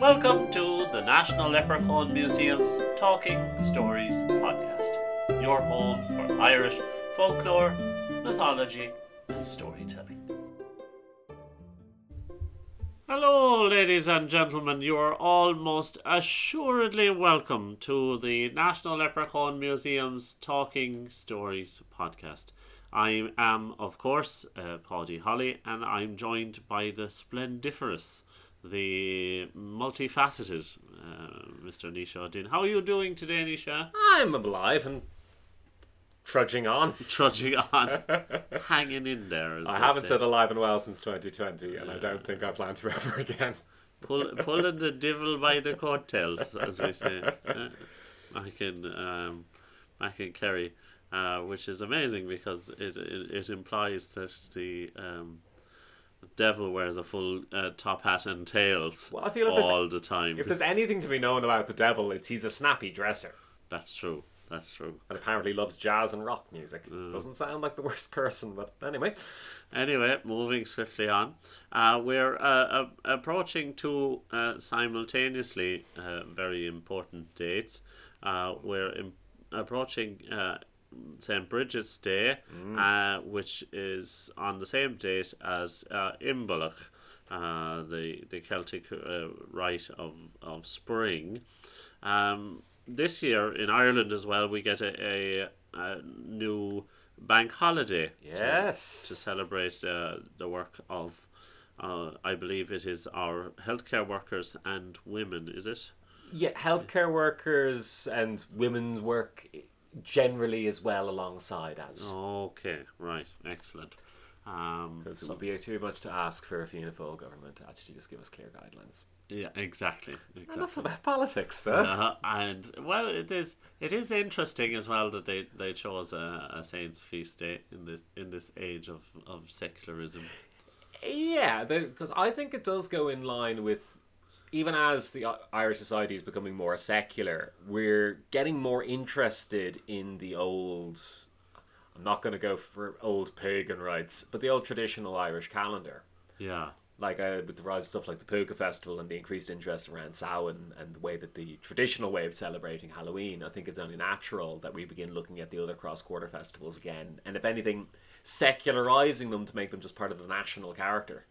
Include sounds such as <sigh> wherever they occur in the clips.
Welcome to the National Leprechaun Museum's Talking Stories podcast, your home for Irish folklore, mythology, and storytelling. Hello, ladies and gentlemen. You are almost assuredly welcome to the National Leprechaun Museum's Talking Stories podcast. I am, of course, uh, Paddy Holly, and I'm joined by the splendiferous, the multifaceted uh, Mr. Nisha Din. How are you doing today, Nisha? I'm alive and trudging on. <laughs> Trudging on, <laughs> hanging in there. As I haven't say. said alive and well since 2020, and I don't think I plan to <laughs> ever again. Pull, pulling the devil by the coattails, as we say. Uh, back in um, back in Kerry, uh, which is amazing because it it, it implies that the um, devil wears a full uh, top hat and tails Well, I feel there's- all the time. If there's anything to be known about the devil, it's he's a snappy dresser That's true. That's true. and apparently loves jazz and rock music. Doesn't sound like the worst <laughs> person, but anyway. Anyway, moving swiftly on, uh, we're uh, uh, approaching two uh, simultaneously uh, very important dates. Uh, we're im- approaching uh, St. Bridget's Day, uh, which is on the same date as uh, Imbolc, uh, the, the Celtic uh, rite of, of spring. Um, this year in Ireland as well, we get a, a, a new bank holiday to- Yes. to celebrate uh, the work of, uh, I believe it is our healthcare workers and women, is it? Yeah, healthcare workers and women's work generally as well alongside as. Okay, right, excellent. Um, Because it would be too much to ask for a Fianna Fáil government to actually just give us clear guidelines. yeah, exactly, Enough exactly. about politics, though. Uh, and well, it is it is interesting as well that they, they chose a, a saint's feast day in this in this age of, of secularism. Yeah, because I think it does go in line with even as the Irish society is becoming more secular, we're getting more interested in the old. I'm not going to go for old pagan rites, but the old traditional Irish calendar. Yeah, Like uh, with the rise of stuff like the Púca Festival and the increased interest around Samhain and the way that the traditional way of celebrating Halloween, I think it's only natural that we begin looking at the other cross quarter festivals again, and if anything, secularizing them to make them just part of the national character.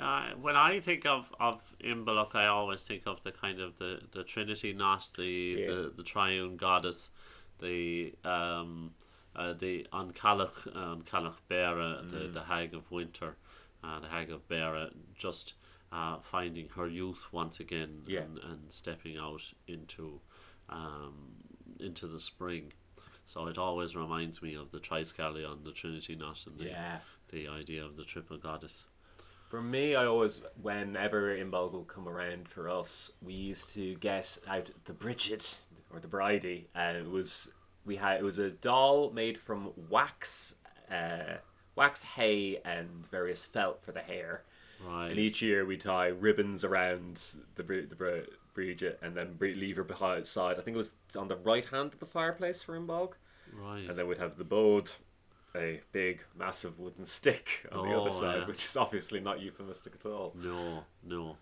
Uh, when I think of of Imbolc, I always think of the kind of the, the Trinity knot, the, Yeah. the the triune goddess, the um, uh, the Ancalach Chailleach Bhéarra, Mm. the the Hag of Winter, uh, the Hag of Beara, just uh, finding her youth once again Yeah. and, and stepping out into um, into the spring. So it always reminds me of the Triskelion, the Trinity knot, and the, Yeah. the idea of the triple goddess. For me, I always, whenever Imbolc would come around for us, we used to get out the Bridget or the Bridie, and it was we had it was a doll made from wax, uh, wax hay and various felt for the hair. Right. And each year we tie ribbons around the the Bridget and then leave her behind side. I think it was on the right hand of the fireplace for Imbolg. Right. And then we'd have the board, a big, massive wooden stick on the Oh, other side, yeah. which is obviously not euphemistic at all. No, no.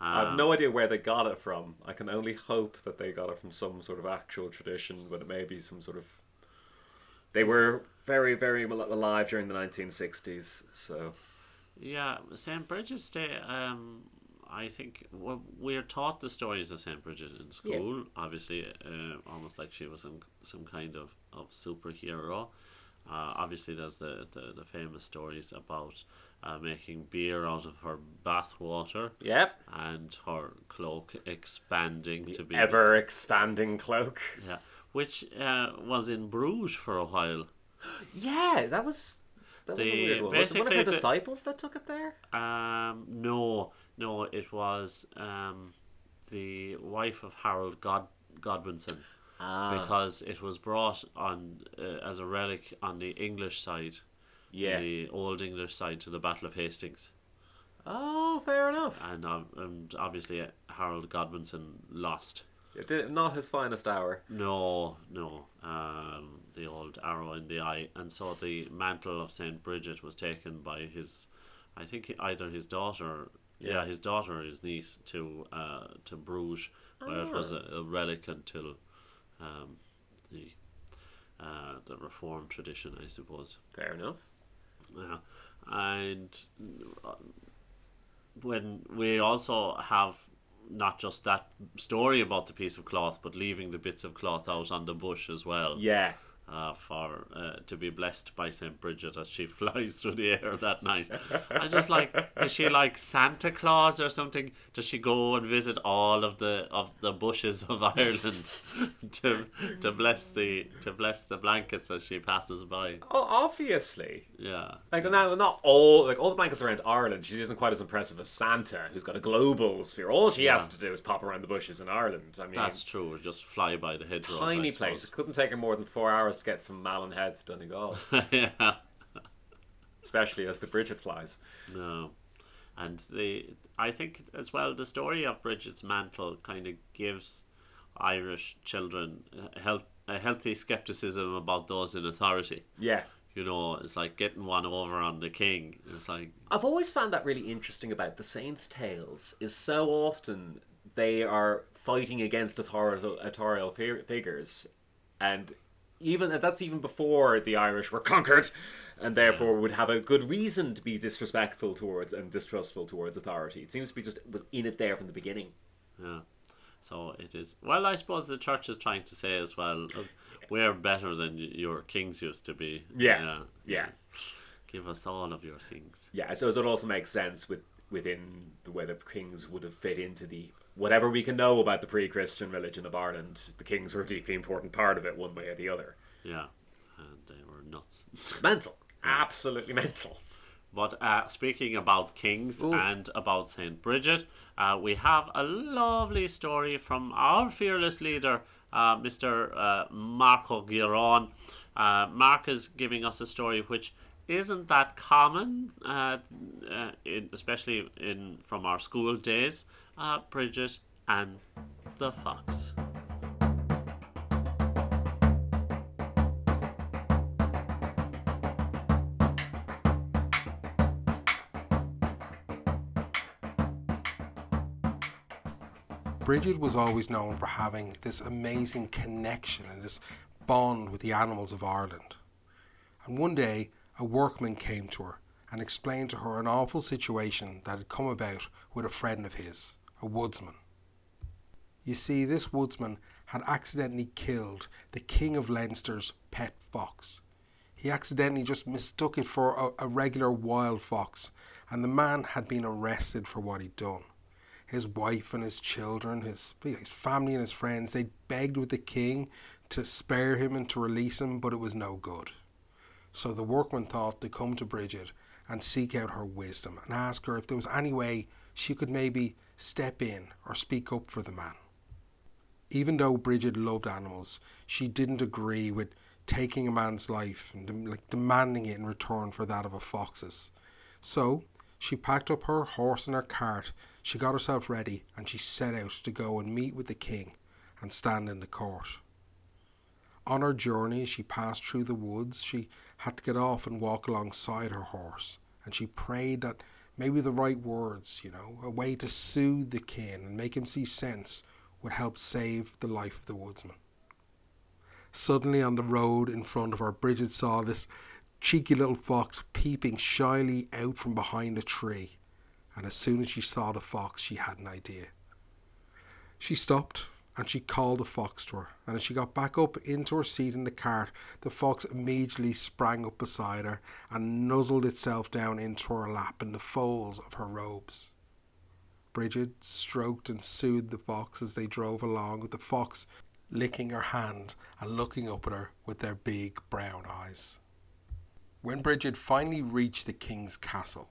I have Um, no idea where they got it from. I can only hope that they got it from some sort of actual tradition, but it may be some sort of. They were very, very al- alive during the 1960s, so. Yeah, St. Bridget's Day, um, I think well, we're taught the stories of St. Bridget in school. Obviously, uh, almost like she was some, some kind of, of superhero. Uh, obviously, there's the, the, the famous stories about uh, making beer out of her bath water Yep. and her cloak expanding to be Ever expanding cloak. yeah, which uh, was in Bruges for a while. Yeah, that was. That was The- a weird one. Was it one of her the- disciples that took it there? Um, no, no, it was um, the wife of Harold God Godwinson Ah. because it was brought on uh, as a relic on the English side, Yeah. the old English side to the Battle of Hastings, Oh, fair enough. and um, and obviously uh, Harold Godwinson lost. It did, not his finest hour. No, no, um, the old arrow in the eye, and so the mantle of Saint Bridget was taken by his, I think either his daughter Yeah, his daughter, his niece, to uh, to Bruges, where it was a, a relic until um, the uh, the Reform tradition, I suppose. Fair enough. Yeah, and uh, when we also have not just that story about the piece of cloth, but leaving the bits of cloth out on the bush as well. Yeah. Uh, for uh, to be blessed by Saint Bridget as she <laughs> flies through the air that night. I just like is she like Santa Claus or something? Does she go and visit all of the of the bushes of <laughs> Ireland <laughs> to to bless the to bless the blankets as she passes by? Oh, obviously. Yeah, Like now, not all like all the blankets around Ireland. She isn't quite as impressive as Santa, who's got a global sphere. All she has to do is pop around the bushes in Ireland. I mean, that's true. Just fly by the hedgerows. Tiny place. It couldn't take her more than four hours get from Malin Head to Donegal, <laughs> yeah. especially as the Bridget flies. No. And the I think as well the story of Bridget's mantle kind of gives Irish children a, health, a healthy skepticism about those in authority. Yeah. You know, it's like getting one over on the king. It's like I've always found that really interesting about the Saints' Tales is so often they are fighting against authorial, authorial figures, and even that's even before the Irish were conquered, and therefore would have a good reason to be disrespectful towards and distrustful towards authority. It seems to be just was in it there from the beginning. yeah. So it is. Well, I suppose the church is trying to say as well, uh, we're better than your kings used to be. Yeah. Yeah. Give us all of your things. Yeah, so it also makes sense with within the way the kings would have fit into the whatever we can know about the pre-Christian religion of Ireland. The kings were a deeply important part of it, one way or the other. Yeah. And they were nuts. <laughs> Mental, absolutely mental. But uh, speaking about kings Ooh. and about Saint Bridget, uh, we have a lovely story from our fearless leader, uh, Mr. Uh, Marco Giron. Uh, Mark is giving us a story which isn't that common, uh, uh, in, especially in from our school days. Uh, Bridget and the fox. Bridget was always known for having this amazing connection and this bond with the animals of Ireland. And one day, a workman came to her and explained to her an awful situation that had come about with a friend of his, a woodsman. You see, this woodsman had accidentally killed the King of Leinster's pet fox. He accidentally just mistook it for a, a regular wild fox, and the man had been arrested for what he'd done his wife and his children, his, his family and his friends, they begged with the king to spare him and to release him, but it was no good. So the workman thought to come to Bridget and seek out her wisdom and ask her if there was any way she could maybe step in or speak up for the man. Even though Bridget loved animals, she didn't agree with taking a man's life and like demanding it in return for that of a fox's. So she packed up her horse and her cart, she got herself ready, and she set out to go and meet with the king and stand in the court. On her journey, she passed through the woods. She had to get off and walk alongside her horse, and she prayed that maybe the right words, you know, a way to soothe the king and make him see sense, would help save the life of the woodsman. Suddenly, on the road in front of her, Bridget saw this cheeky little fox peeping shyly out from behind a tree, and as soon as she saw the fox, she had an idea. She stopped and she called a fox to her, and as she got back up into her seat in the cart, the fox immediately sprang up beside her and nuzzled itself down into her lap in the folds of her robes. Bridget stroked and soothed the fox as they drove along, with the fox licking her hand and looking up at her with their big brown eyes. When Bridget finally reached the king's castle,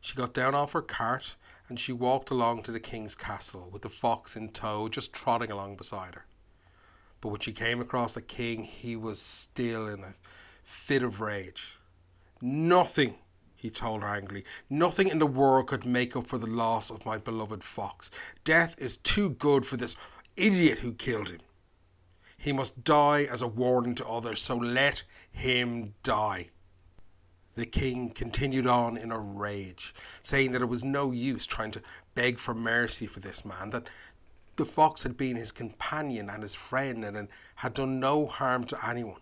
she got down off her cart and she walked along to the king's castle with the fox in tow, just trotting along beside her. But when she came across the king, he was still in a fit of rage. Nothing, he told her angrily, nothing in the world could make up for the loss of my beloved fox. Death is too good for this idiot who killed him. He must die as a warning to others, so let him die. The king continued on in a rage, saying that it was no use trying to beg for mercy for this man, that the fox had been his companion and his friend and had done no harm to anyone.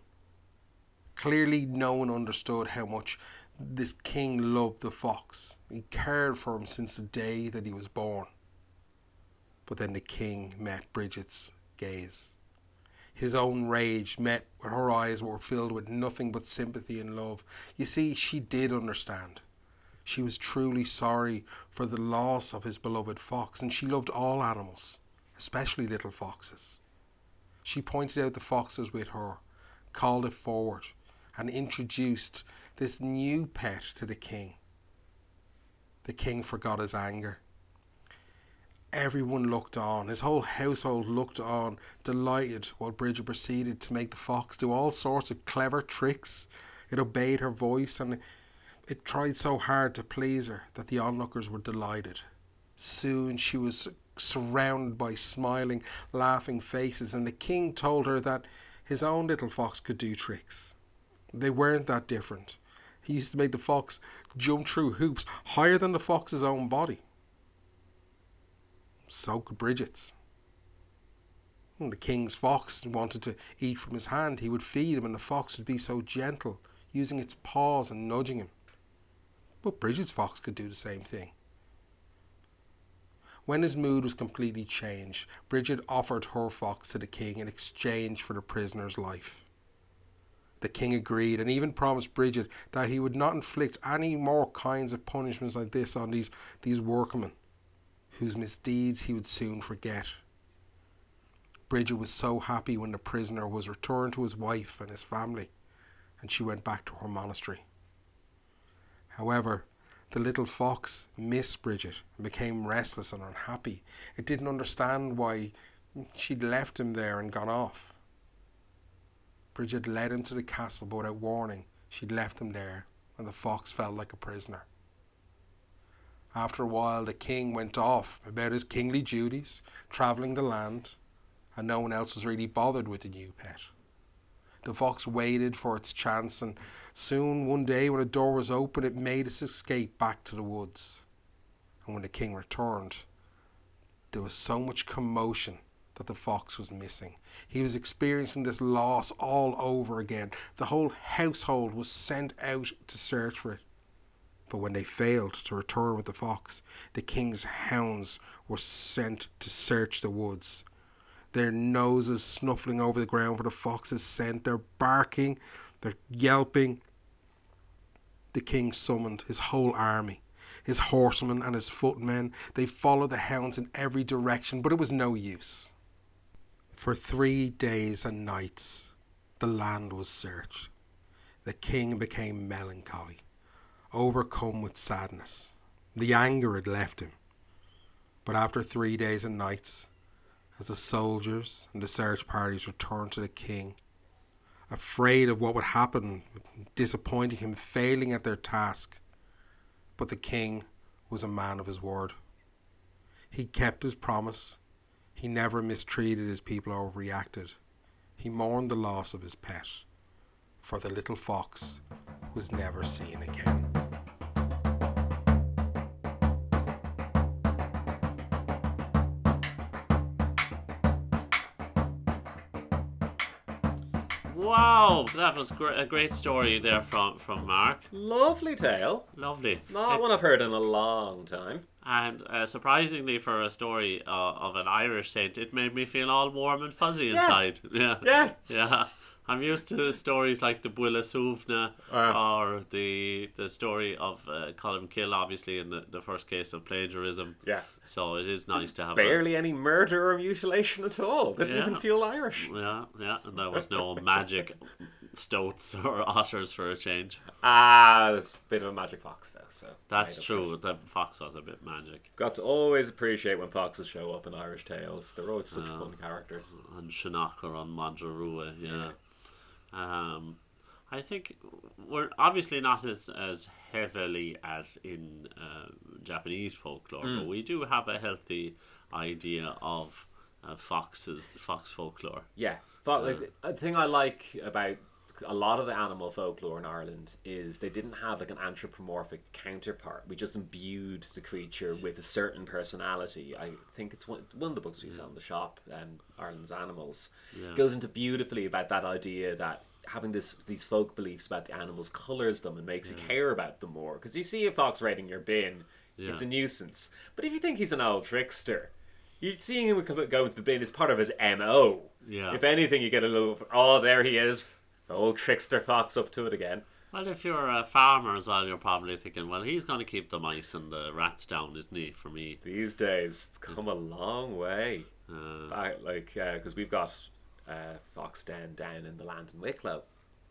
Clearly, no one understood how much this king loved the fox. He cared for him since the day that he was born. But then the king met Bridget's gaze. His own rage met with her eyes were filled with nothing but sympathy and love. You see, she did understand. She was truly sorry for the loss of his beloved fox, and she loved all animals, especially little foxes. She pointed out the foxes with her, called it forward, and introduced this new pet to the king. The king forgot his anger. Everyone looked on, his whole household looked on, delighted, while Bridget proceeded to make the fox do all sorts of clever tricks. It obeyed her voice and it tried so hard to please her that the onlookers were delighted. Soon she was surrounded by smiling, laughing faces, and the king told her that his own little fox could do tricks. They weren't that different. He used to make the fox jump through hoops higher than the fox's own body. So could Bridget's. When the king's fox wanted to eat from his hand, he would feed him, and the fox would be so gentle, using its paws and nudging him. But Bridget's fox could do the same thing. When his mood was completely changed, Bridget offered her fox to the king in exchange for the prisoner's life. The king agreed and even promised Bridget that he would not inflict any more kinds of punishments like this on these, these workmen, whose misdeeds he would soon forget. Bridget was so happy when the prisoner was returned to his wife and his family, and she went back to her monastery. However, the little fox missed Bridget and became restless and unhappy. It didn't understand why she'd left him there and gone off. Bridget led him to the castle, but without warning, she'd left him there, and the fox felt like a prisoner. After a while, the king went off about his kingly duties, travelling the land, and no one else was really bothered with the new pet. The fox waited for its chance, and soon, one day, when a door was open, it made its escape back to the woods. And when the king returned, there was so much commotion that the fox was missing. He was experiencing this loss all over again. The whole household was sent out to search for it. But when they failed to return with the fox, the king's hounds were sent to search the woods. Their noses snuffling over the ground for the fox's scent, they're barking, they're yelping. The king summoned his whole army his horsemen and his footmen. They followed the hounds in every direction, but it was no use. For three days and nights the land was searched. The king became melancholy, overcome with sadness. The anger had left him. But after three days and nights, as the soldiers and the search parties returned to the king, afraid of what would happen, disappointing him, failing at their task, but the king was a man of his word. He kept his promise he never mistreated his people or reacted. He mourned the loss of his pet, for the little fox was never seen again. Wow, that was gr- a great story there from, from Mark. Lovely tale. Lovely. Not one I've heard in a long time. And uh, surprisingly, for a story uh, of an Irish saint, it made me feel all warm and fuzzy inside. <laughs> Yeah. Yeah. Yeah. I'm used to stories like the Buile Shuibhne Ah. or the the story of uh, Colm Cille, obviously, in the, the first case of plagiarism. Yeah. So it is nice to have a- Barely any murder or mutilation at all. Didn't Yeah. even feel Irish. Yeah, yeah, and there was no magic stoats or otters for a change. Ah, that's a bit of a magic fox though. So That's true. The fox was a bit magic. Got to always appreciate when foxes show up in Irish tales. They're always such fun characters. on Sionnach or on Madra Rua, yeah. Um, I think we're obviously not as, as heavily as in uh, Japanese folklore, but we do have a healthy idea of uh, foxes, fox folklore. Yeah, Fo- like, the thing I like about a lot of the animal folklore in Ireland is they didn't have like an anthropomorphic counterpart. We just imbued the creature with a certain personality. I think it's one, one of the books we sell in the shop, um, Ireland's Animals, Yeah. goes into beautifully about that idea that having this these folk beliefs about the animals colors them and makes you care about them more. Because you see a fox raiding your bin, it's a nuisance. But if you think he's an old trickster, you seeing him go into the bin is part of his mo. Yeah. If anything, you get a little. Oh, there he is, the old trickster fox up to it again. Well, if you're a farmer as well, you're probably thinking, well, he's going to keep the mice and the rats down, isn't he, for me? These days, it's come a long way. Uh, Back, like, because we've got uh, fox den down in the land in Wicklow.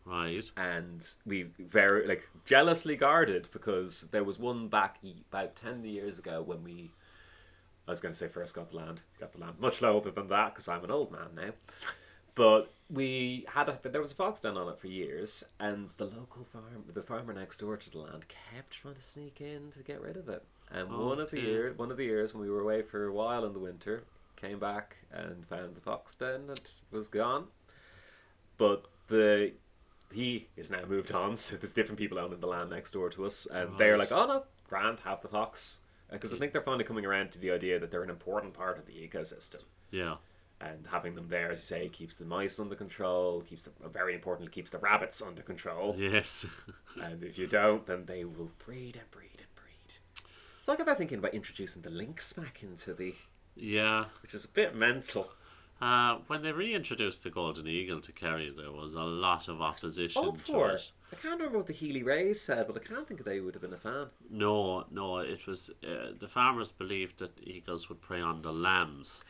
right. and we very like jealously guarded because there was one back about 10 years ago when we i was going to say first got the land got the land much older than that because i'm an old man now but we had a there was a fox den on it for years and the local farm the farmer next door to the land kept trying to sneak in to get rid of it. And oh, one of the year one of the years when we were away for a while in the winter came back and found the fox den and was gone. But the he is now moved on, <laughs> so there's different people owning the land next door to us, and they're like, "Oh no, grand, have the fox," uh, because I think they're finally coming around to the idea that they're an important part of the ecosystem, Yeah. And having them there, as you say, keeps the mice under control, keeps the very importantly keeps the rabbits under control, Yes. <laughs> and if you don't, then they will breed and breed and breed. So I got that thinking about introducing the lynx back into the, yeah. which is a bit mental. Uh, when they reintroduced the golden eagle to Kerry, there was a lot of opposition Up to for it. I can't remember what the Healy-Raes said, but I can't think they would have been a fan. No, no, it was uh, the farmers believed that eagles would prey on the lambs.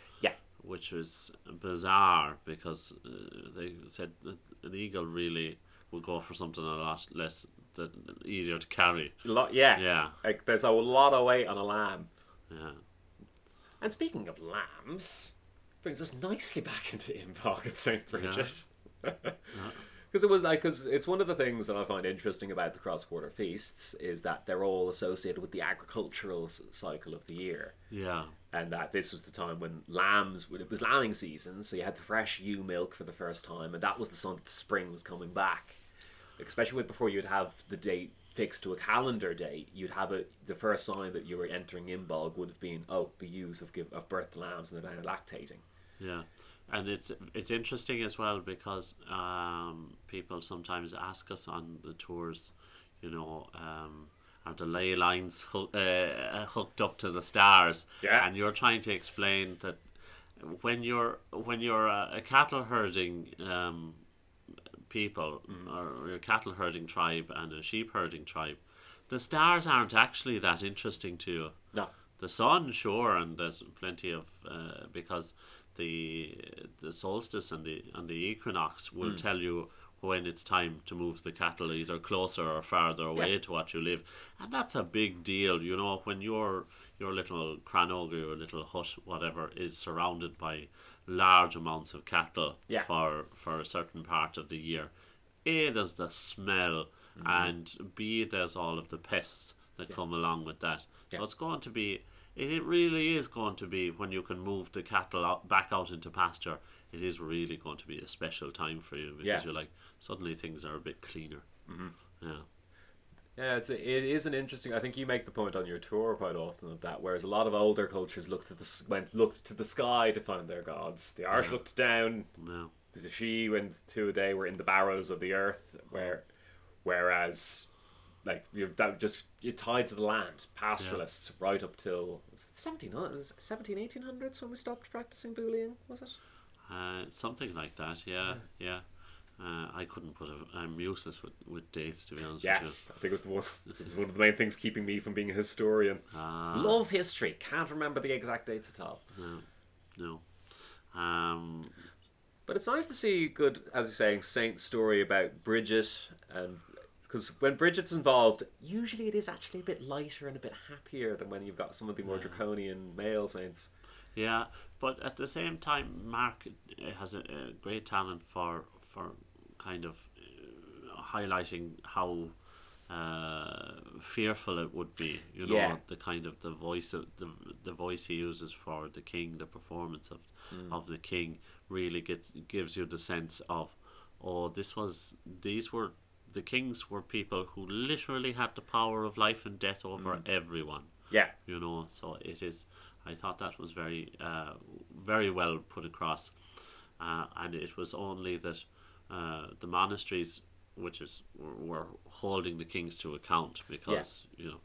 Which was bizarre because uh, they said that an eagle really would go for something a lot less that easier to carry. A lot, yeah. Yeah, Like there's a lot of weight on a lamb. yeah, And speaking of lambs, brings us nicely back into Imbolc at St. Bridget. Because <laughs> it was like, because it's one of the things that I find interesting about the cross border feasts is that they're all associated with the agricultural cycle of the year. yeah, And that this was the time when lambs, it was lambing season, so you had the fresh ewe milk for the first time, and that was the sign that spring was coming back. Especially with before you'd have the date fixed to a calendar date, you'd have a the first sign that you were entering Imbolc would have been oh the ewes have give have birthed lambs and they're lactating. yeah. And it's it's interesting as well because um, people sometimes ask us on the tours, you know, um, are the ley lines hoo- uh, hooked up to the stars? Yeah. And you're trying to explain that when you're when you're a, a cattle herding um, people or a cattle herding tribe and a sheep herding tribe, the stars aren't actually that interesting to you. No. The sun, sure, and there's plenty of uh, because the the solstice and the and the equinox will tell you when it's time to move the cattle either closer or farther away Yeah. to what you live, and that's a big deal. You know when your your little crannóg or your little hut, whatever, is surrounded by large amounts of cattle Yeah. for for a certain part of the year. A, there's the smell, mm-hmm. and B, there's all of the pests that come along with that. So it's going to be, it, it really is going to be when you can move the cattle out, back out into pasture. It is really going to be a special time for you because Yeah. you're like suddenly things are a bit cleaner. Mm-hmm. Yeah, Yeah, it's a, it is an interesting. I think you make the point on your tour quite often of that. Whereas a lot of older cultures looked to the went looked to the sky to find their gods. The Irish looked down. no, The she went to a day were in the barrows of the earth. Where, whereas, like you're that just you're tied to the land. Pastoralists right up till was it 1700s, 17, 1800s when we stopped practicing booleying. Was it? uh, something like that. Yeah, yeah. Uh, I couldn't put a. I'm useless with, with dates to be honest Yeah, I think it was the one. It was one of the main things keeping me from being a historian. Uh, Love history. Can't remember the exact dates at all. no. Um, But it's nice to see good, as you're saying, Saint story about Bridget, and because when Bridget's involved, usually it is actually a bit lighter and a bit happier than when you've got some of the more draconian male saints. Yeah, but at the same time, Mark uh, has a, a great talent for for kind of uh, highlighting how uh, fearful it would be. You know, Yeah. the kind of the voice of the the voice he uses for the king, the performance of Hmm. of the king really gets gives you the sense of. oh, this was these were the kings were people who literally had the power of life and death over everyone. Yeah. You know, so it is. I thought that was very, uh, very well put across, uh, and it was only that uh, the monasteries, which is were holding the kings to account because you know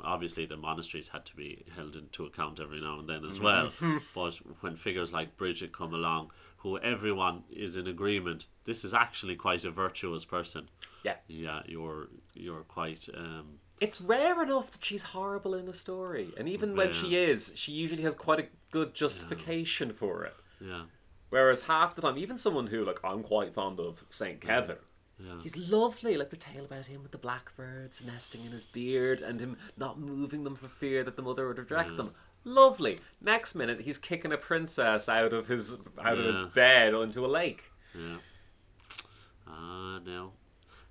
obviously the monasteries had to be held into account every now and then as well. <laughs> but when figures like Bridget come along, who everyone is in agreement, this is actually quite a virtuous person. Yeah. Yeah, you're you're quite um, It's rare enough that she's horrible in a story, and even when she is, she usually has quite a good justification for it. yeah Whereas half the time, even someone who like I'm quite fond of Saint Kevin, yeah he's lovely. Like the tale about him with the blackbirds nesting in his beard and him not moving them for fear that the mother would reject them. Lovely. Next minute, he's kicking a princess out of his out of his bed into a lake. yeah. Ah no.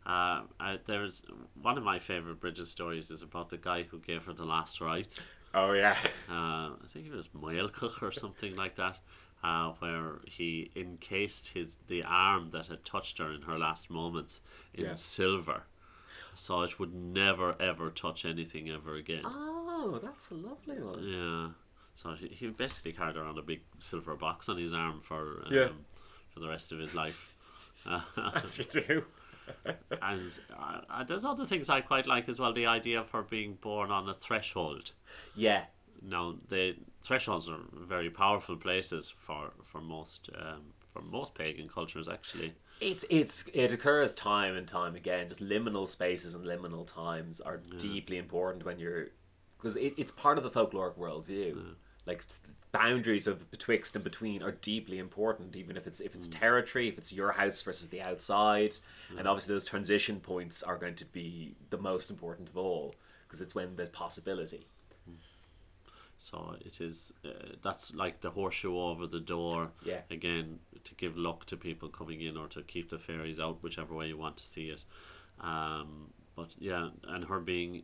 Uh, I, there's one of my favorite Bridget stories is about the guy who gave her the last rites. Oh yeah. uh, I think it was Moelcook or something like that, uh, where he encased his the arm that had touched her in her last moments in Yeah. silver, so it would never ever touch anything ever again. Oh, that's a lovely one. Yeah, so he, he basically carried around a big silver box on his arm for um, Yeah. for the rest of his life. <laughs> As you do. <laughs> and uh, uh, there's other things I quite like as well. The idea of her being born on a threshold. Yeah. Now, the thresholds are very powerful places for for most um, for most pagan cultures. Actually, It's it's it occurs time and time again. Just liminal spaces and liminal times are deeply important when you're because it, it's part of the folkloric worldview. Like boundaries of betwixt and between are deeply important, even if it's if it's territory, if it's your house versus the outside, and obviously those transition points are going to be the most important of all because it's when there's possibility. So it is. Uh, that's like the horseshoe over the door. Yeah. Again, to give luck to people coming in or to keep the fairies out, whichever way you want to see it. Um, but yeah, and her being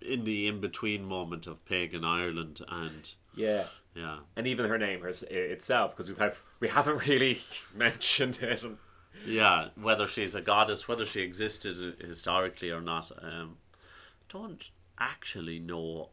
in the in between moment of pagan Ireland and Yeah. yeah, And even her name itself, because we have we haven't <laughs> really mentioned it. Yeah, whether she's a goddess, whether she existed historically or not, um, don't actually know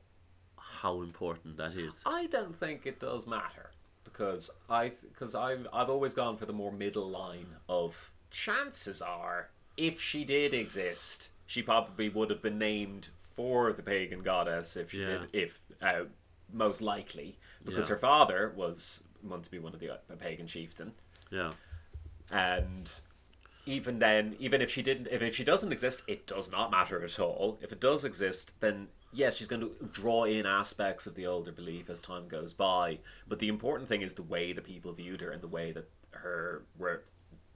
how important that is. I don't think it does matter because I because I've I've always gone for the more middle line of chances are if she did exist, she probably would have been named for the pagan goddess if she Yeah. did if uh, most likely because Yeah. her father was meant to be one of the uh, pagan chieftain Yeah, and even then even if she didn't if, if she doesn't exist it does not matter at all if it does exist then yes she's going to draw in aspects of the older belief as time goes by but the important thing is the way the people viewed her and the way that her wor-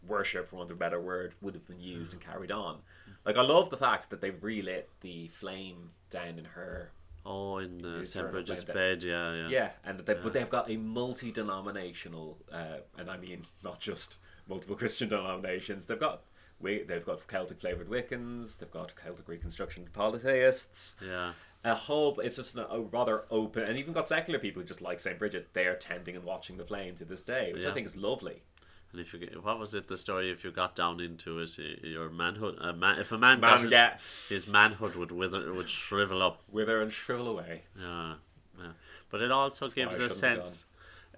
worship for want of a better word would have been used and carried on like i love the fact that they've relit the flame down in her Oh, in St. Bridget's bed, yeah, yeah. yeah, and they, but they've got a multi-denominational, uh, and I mean not just multiple <laughs> Christian denominations. They've got we, they've got Celtic flavored Wiccans, they've got Celtic Reconstruction polytheists. Yeah. A whole, it's just a, a rather open, and even got secular people who just like Saint Bridget. They are tending and watching the flame to this day, which I think is lovely. And if you get, what was it the story? If you got down into it, your manhood, a man, if a man, Man, got it, his manhood would wither, would shrivel up. wither and shrivel away. Yeah, yeah. But it also gives why I a sense.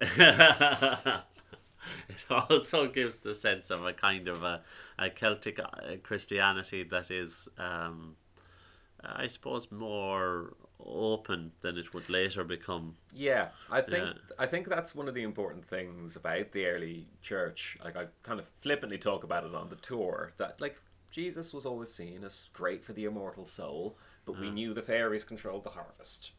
<laughs> it also gives the sense of a kind of a, a Celtic uh, Christianity that is, um, I suppose, more open than it would later become. Yeah, I think Yeah. I think that's one of the important things about the early church. Like I kind of flippantly talk about it on the tour that like Jesus was always seen as great for the immortal soul, but we hmm. knew the fairies controlled the harvest.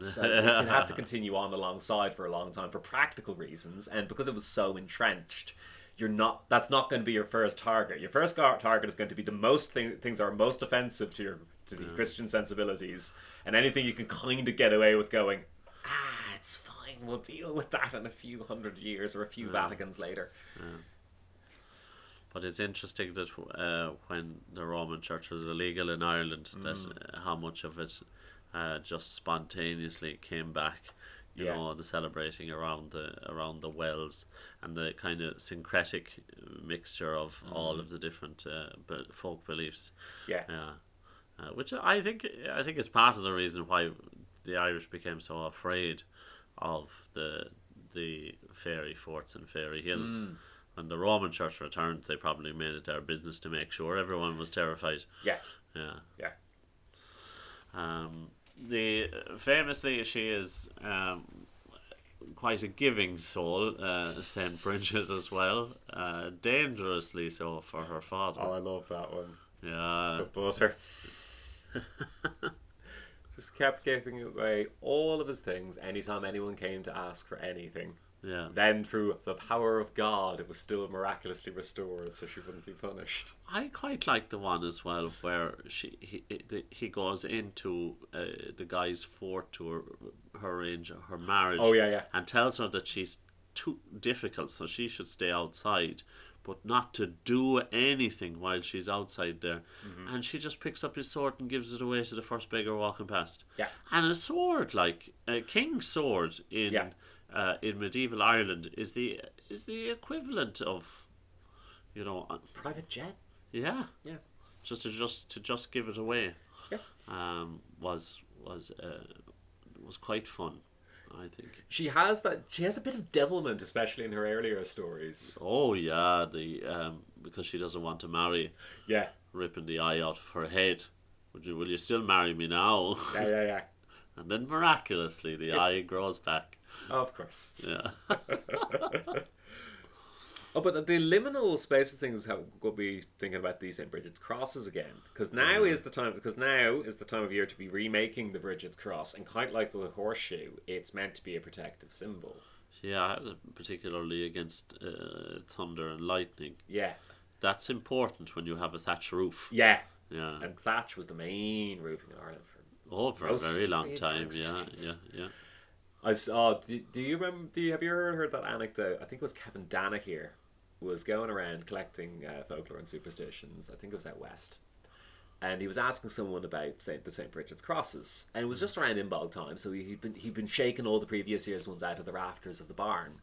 So it had to <laughs> continue on alongside for a long time for practical reasons, and because it was so entrenched, you're not. That's not going to be your first target. Your first target is going to be the most thing, things are most offensive to your to the Christian sensibilities, and anything you can kind of get away with going. Ah, it's fine. We'll deal with that in a few hundred years or a few Vaticans later. But it's interesting that uh, when the Roman Church was illegal in Ireland, that Mm. uh, how much of it uh, just spontaneously came back You Yeah. know, the celebrating around the around the wells and the kind of syncretic mixture of all of the different uh, folk beliefs. Yeah. Yeah, uh, which I think I think is part of the reason why the Irish became so afraid of the the fairy forts and fairy hills. When the Roman Church returned, they probably made it their business to make sure everyone was terrified. Yeah. Yeah. Yeah. Um, the famously, she is um, quite a giving soul, uh, Saint Bridget as well. Uh, dangerously so for her father. Oh, I love that one. yeah. The butter. <laughs> Just kept giving away all of his things anytime anyone came to ask for anything. Yeah. Then, through the power of God, it was still miraculously restored, so she wouldn't be punished. I quite like the one as well where she he he- he goes into uh, the guy's fort to her, her arrange her marriage. Oh, yeah, yeah. and tells her that she's too difficult, so she should stay outside, but not to do anything while she's outside there. Mm-hmm. And she just picks up his sword and gives it away to the first beggar walking past. Yeah. and a sword like a king's sword in Yeah. uh, in medieval Ireland is the is the equivalent of, you know. uh, Private jet? yeah, Yeah. just to just to just give it away, Yeah. um, was was uh, was quite fun, I think. She has that. She has a bit of devilment, especially in her earlier stories. Oh yeah, the um, because she doesn't want to marry, Yeah. ripping the eye out of her head. Would you will you still marry me now? Yeah, yeah, yeah. <laughs> and then miraculously the eye grows back. Of course. Yeah, <laughs> <laughs> Oh, but the liminal space of things have got me thinking about these St. Bridget's crosses again. Because now is the time. Because now is the time of year to be remaking the Bridget's cross, and quite like the horseshoe, it's meant to be a protective symbol. yeah, particularly against uh, thunder and lightning. Yeah, That's important when you have a thatch roof. yeah. Yeah, And thatch was the main roofing in Ireland for oh, for a very long time. Yeah, yeah, yeah. I saw. Do, do you remember? Do you, have you ever heard that anecdote? I think it was Kevin Danaher was going around collecting uh, folklore and superstitions. I think it was out west, and he was asking someone about Saint the Saint Bridget's crosses, and it was just around Imbolc time. So he, he'd been he'd been shaking all the previous year's ones out of the rafters of the barn.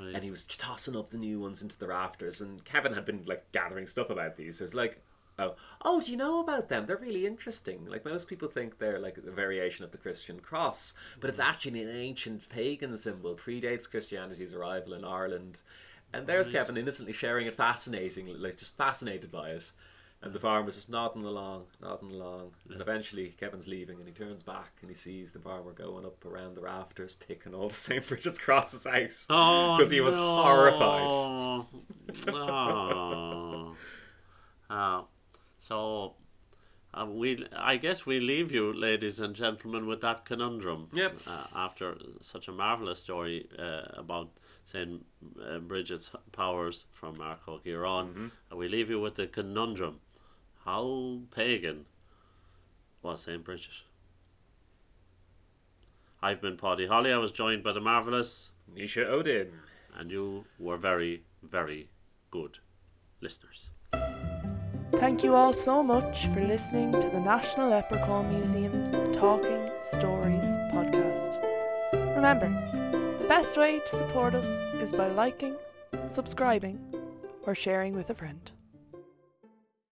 Right. And he was tossing up the new ones into the rafters, and Kevin had been like gathering stuff about these. So it's like, oh, oh, do you know about them? They're really interesting. Like most people think they're like a variation of the Christian cross, but it's actually an ancient pagan symbol, predates Christianity's arrival in Ireland. And there's Kevin innocently sharing it, fascinating, like just fascinated by it. And the farmer's just nodding along, nodding along. And eventually Kevin's leaving and he turns back and he sees the farmer going up around the rafters, picking all the St. <laughs> Bridget's crosses out. Oh, 'Cause he was no. horrified. Oh. So, uh, we I guess we leave you, ladies and gentlemen, with that conundrum. Yep. Uh, after such a marvelous story uh, about Saint uh, Bridget's powers from Marco Giron, Mm-hmm. uh, we leave you with the conundrum: How pagan was Saint Bridget? I've been Paddy Holly. I was joined by the marvelous Nisha Odin. and you were very, very good listeners. Thank you all so much for listening to the National Leprechaun Museum's Talking Stories podcast. Remember, the best way to support us is by liking, subscribing, or sharing with a friend.